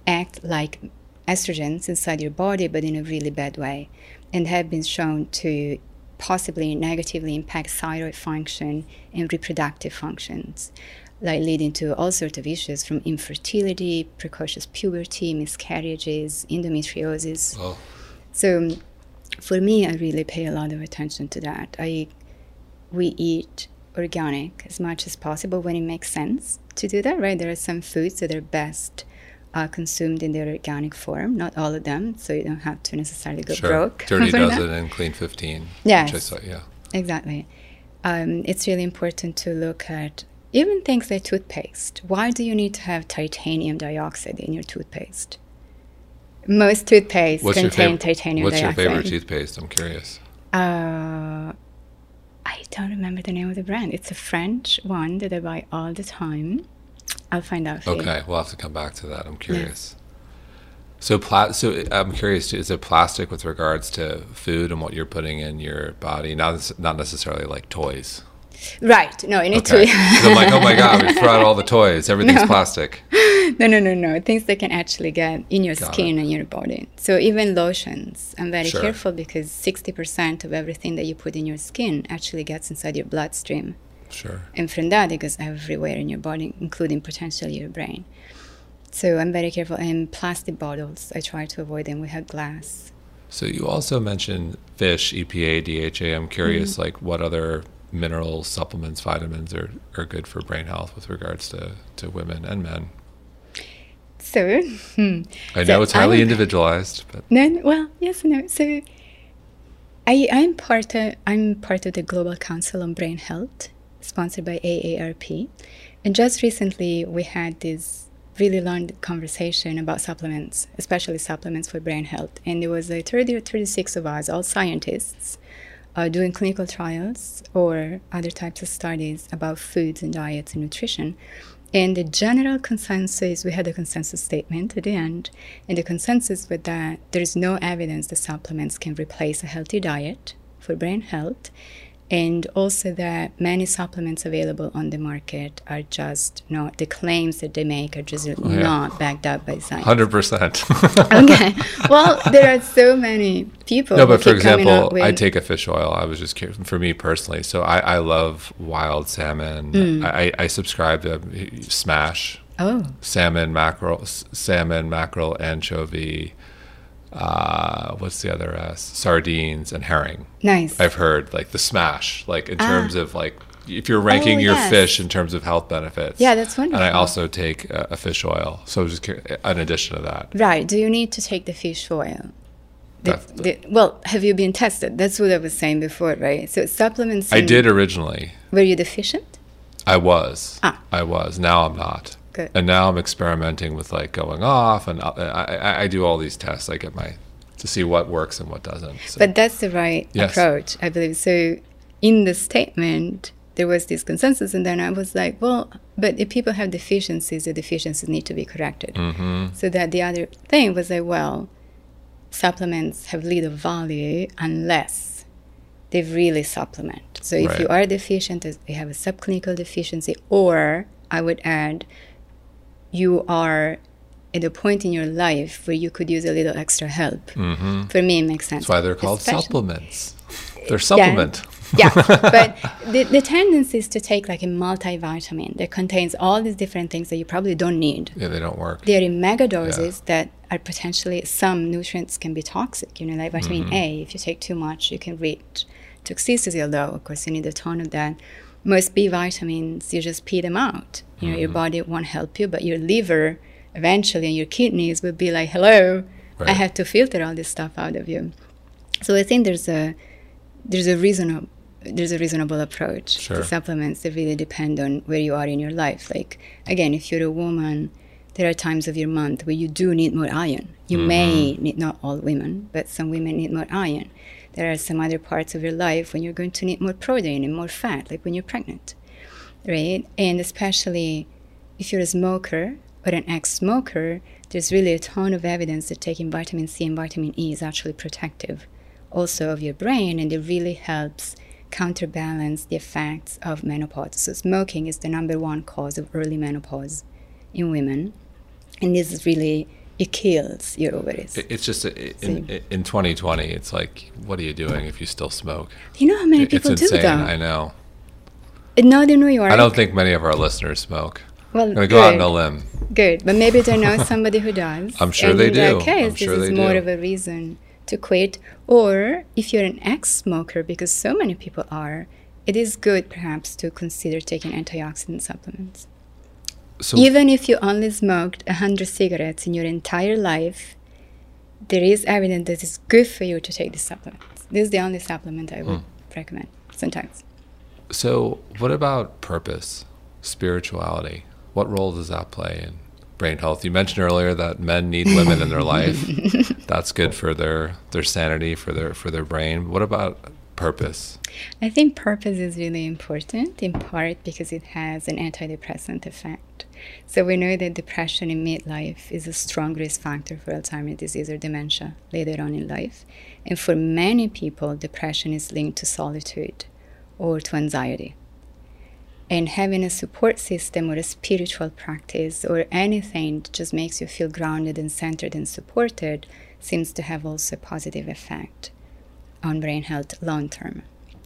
act like estrogens inside your body, but in a really bad way, and have been shown to possibly negatively impact thyroid function and reproductive functions, like leading to all sorts of issues from infertility, precocious puberty, miscarriages, endometriosis. Oh. So for me, I really pay a lot of attention to that. I we eat organic as much as possible when it makes sense to do that. Right? There are some foods that are best uh, consumed in their organic form. Not all of them, so you don't have to necessarily go sure. broke. (laughs) Dirty it in Clean 15. Yes. Saw, yeah. Exactly. Um, it's really important to look at even things like toothpaste. Why do you need to have titanium dioxide in your toothpaste? Most toothpaste what's contain titanium what's dioxide. What's your favorite toothpaste? I'm curious. Uh, I don't remember the name of the brand. It's a French one that I buy all the time. I'll find out. okay, we'll have to come back to that. I'm curious. Yes. So, pla- so I'm curious. Is it plastic with regards to food and what you're putting in your body? Not not necessarily like toys. Right. No, you need okay. (laughs) to. I'm like, oh my god, we threw out all the toys. Everything's no. plastic. (laughs) No, no, no, no. Things that can actually get in your Got skin it. and your body. So even lotions, I'm very sure. careful because 60% of everything that you put in your skin actually gets inside your bloodstream. Sure. And from that, it goes everywhere in your body, including potentially your brain. So I'm very careful. And plastic bottles, I try to avoid them. We have glass. So you also mentioned fish, EPA, DHA. I'm curious, mm-hmm. like what other minerals, supplements, vitamins are, are good for brain health with regards to, to women and men? So, hmm. I know so it's highly I'm, individualized, but no, well, yes, no. So, I I'm part of I'm part of the Global Council on Brain Health, sponsored by AARP, and just recently we had this really long conversation about supplements, especially supplements for brain health, and there was like 30 or 36 of us, all scientists, uh, doing clinical trials or other types of studies about foods and diets and nutrition. And the general consensus, we had a consensus statement at the end, and the consensus was that there is no evidence that supplements can replace a healthy diet for brain health, and also that many supplements available on the market are just not the claims that they make are just oh, yeah. not backed up by science. Hundred percent. (laughs) okay. Well, there are so many people. No, but for example, I take a fish oil. I was just curious for me personally. So I, I love wild salmon. Mm. I, I subscribe to Smash. Oh. Salmon, mackerel, salmon, mackerel, anchovy uh, what's the other S? Sardines and herring. Nice. I've heard like the smash, like in ah. terms of like if you're ranking oh, your yes. fish in terms of health benefits. Yeah, that's wonderful. And I also take a, a fish oil. So just in addition to that. Right. Do you need to take the fish oil? The, the, well, have you been tested? That's what I was saying before, right? So supplements. I did originally. Were you deficient? I was. Ah. I was. Now I'm not. Good. And now I'm experimenting with like going off, and I, I, I do all these tests. I get my to see what works and what doesn't. So. But that's the right yes. approach, I believe. So in the statement, there was this consensus, and then I was like, well, but if people have deficiencies, the deficiencies need to be corrected. Mm-hmm. So that the other thing was like, well, supplements have little value unless they really supplement. So if right. you are deficient, you have a subclinical deficiency, or I would add you are at a point in your life where you could use a little extra help. Mm-hmm. For me, it makes sense. That's why they're called Especially, supplements. (laughs) Their supplement. Yeah, (laughs) but the, the tendency is to take like a multivitamin that contains all these different things that you probably don't need. Yeah, they don't work. They're in mega doses yeah. that are potentially some nutrients can be toxic. You know, like vitamin mm-hmm. A. If you take too much, you can reach toxicity. Although, of course, you need a ton of that. Most B vitamins, you just pee them out. You know, mm-hmm. your body won't help you, but your liver eventually and your kidneys will be like, "Hello, right. I have to filter all this stuff out of you." So I think there's a there's a reasonable there's a reasonable approach sure. to supplements that really depend on where you are in your life. Like again, if you're a woman, there are times of your month where you do need more iron. You mm-hmm. may need not all women, but some women need more iron. There are some other parts of your life when you're going to need more protein and more fat, like when you're pregnant, right? And especially if you're a smoker or an ex-smoker, there's really a ton of evidence that taking vitamin C and vitamin E is actually protective also of your brain and it really helps counterbalance the effects of menopause. So, smoking is the number one cause of early menopause in women, and this is really it kills your ovaries. It's just in, in 2020, it's like, what are you doing if you still smoke? You know how many people it's insane, do that? I know. Not in New York. I don't think many of our listeners smoke. Well, I'm gonna go out on a limb. Good, but maybe they know (laughs) somebody who does. I'm sure and they in do. That case, I'm sure this is more do. of a reason to quit. Or if you're an ex smoker, because so many people are, it is good perhaps to consider taking antioxidant supplements. So Even if you only smoked 100 cigarettes in your entire life, there is evidence that it's good for you to take these supplement. This is the only supplement I would hmm. recommend sometimes. So, what about purpose, spirituality? What role does that play in brain health. You mentioned earlier that men need women in their (laughs) life. That's good for their their sanity, for their for their brain. What about purpose? I think purpose is really important in part because it has an antidepressant effect. So we know that depression in midlife is a strong risk factor for Alzheimer's disease or dementia later on in life. And for many people, depression is linked to solitude or to anxiety. And having a support system or a spiritual practice or anything that just makes you feel grounded and centered and supported seems to have also a positive effect on brain health long term.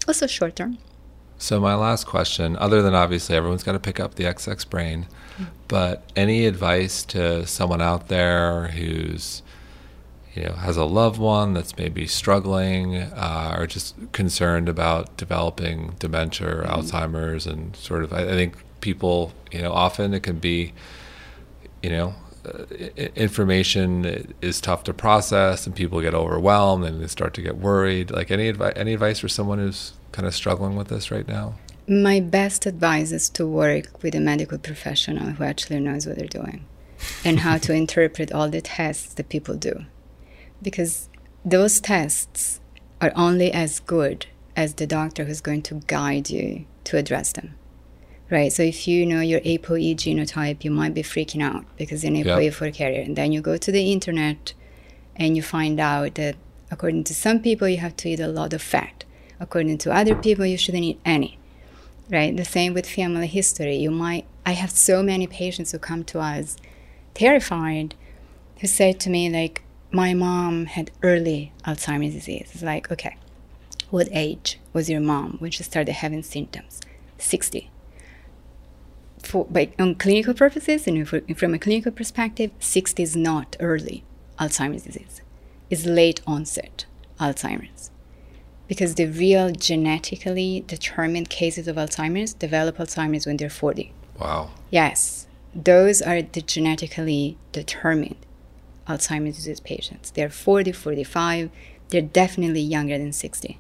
Also short term so my last question other than obviously everyone's got to pick up the xx brain but any advice to someone out there who's you know has a loved one that's maybe struggling uh, or just concerned about developing dementia or mm-hmm. Alzheimer's and sort of I, I, think people you know often it can be you know uh, information is tough to process and people get overwhelmed and they start to get worried like any advice any advice for someone who's kind of struggling with this right now my best advice is to work with a medical professional who actually knows what they're doing and how to (laughs) interpret all the tests that people do because those tests are only as good as the doctor who's going to guide you to address them. Right. So if you know your ApoE genotype, you might be freaking out because you're an ApoE4 yep. carrier. And then you go to the internet and you find out that according to some people, you have to eat a lot of fat. According to other people, you shouldn't eat any. Right. The same with family history. You might, I have so many patients who come to us terrified who say to me, like, my mom had early Alzheimer's disease. It's like, okay, what age was your mom when she started having symptoms? 60. For, on clinical purposes and from a clinical perspective, 60 is not early Alzheimer's disease. It's late onset Alzheimer's. Because the real genetically determined cases of Alzheimer's develop Alzheimer's when they're 40. Wow. Yes, those are the genetically determined Alzheimer's disease patients. They're 40, 45, they're definitely younger than 60.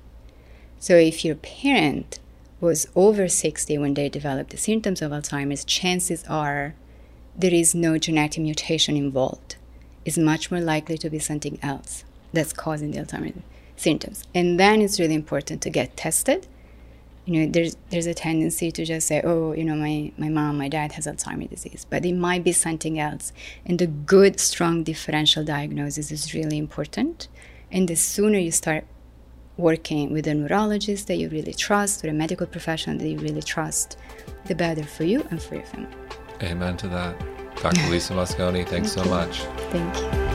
So if your parent was over 60 when they developed the symptoms of Alzheimer's, chances are there is no genetic mutation involved. It's much more likely to be something else that's causing the Alzheimer's symptoms. And then it's really important to get tested. You know there's there's a tendency to just say oh you know my my mom my dad has alzheimer's disease. But it might be something else. And the good strong differential diagnosis is really important. And the sooner you start working with a neurologist that you really trust or a medical professional that you really trust the better for you and for your family. Amen to that. Dr. (laughs) Lisa mosconi thanks Thank so you. much. Thank you